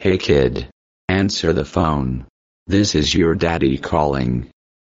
Hey kid. Answer the phone. This is your daddy calling.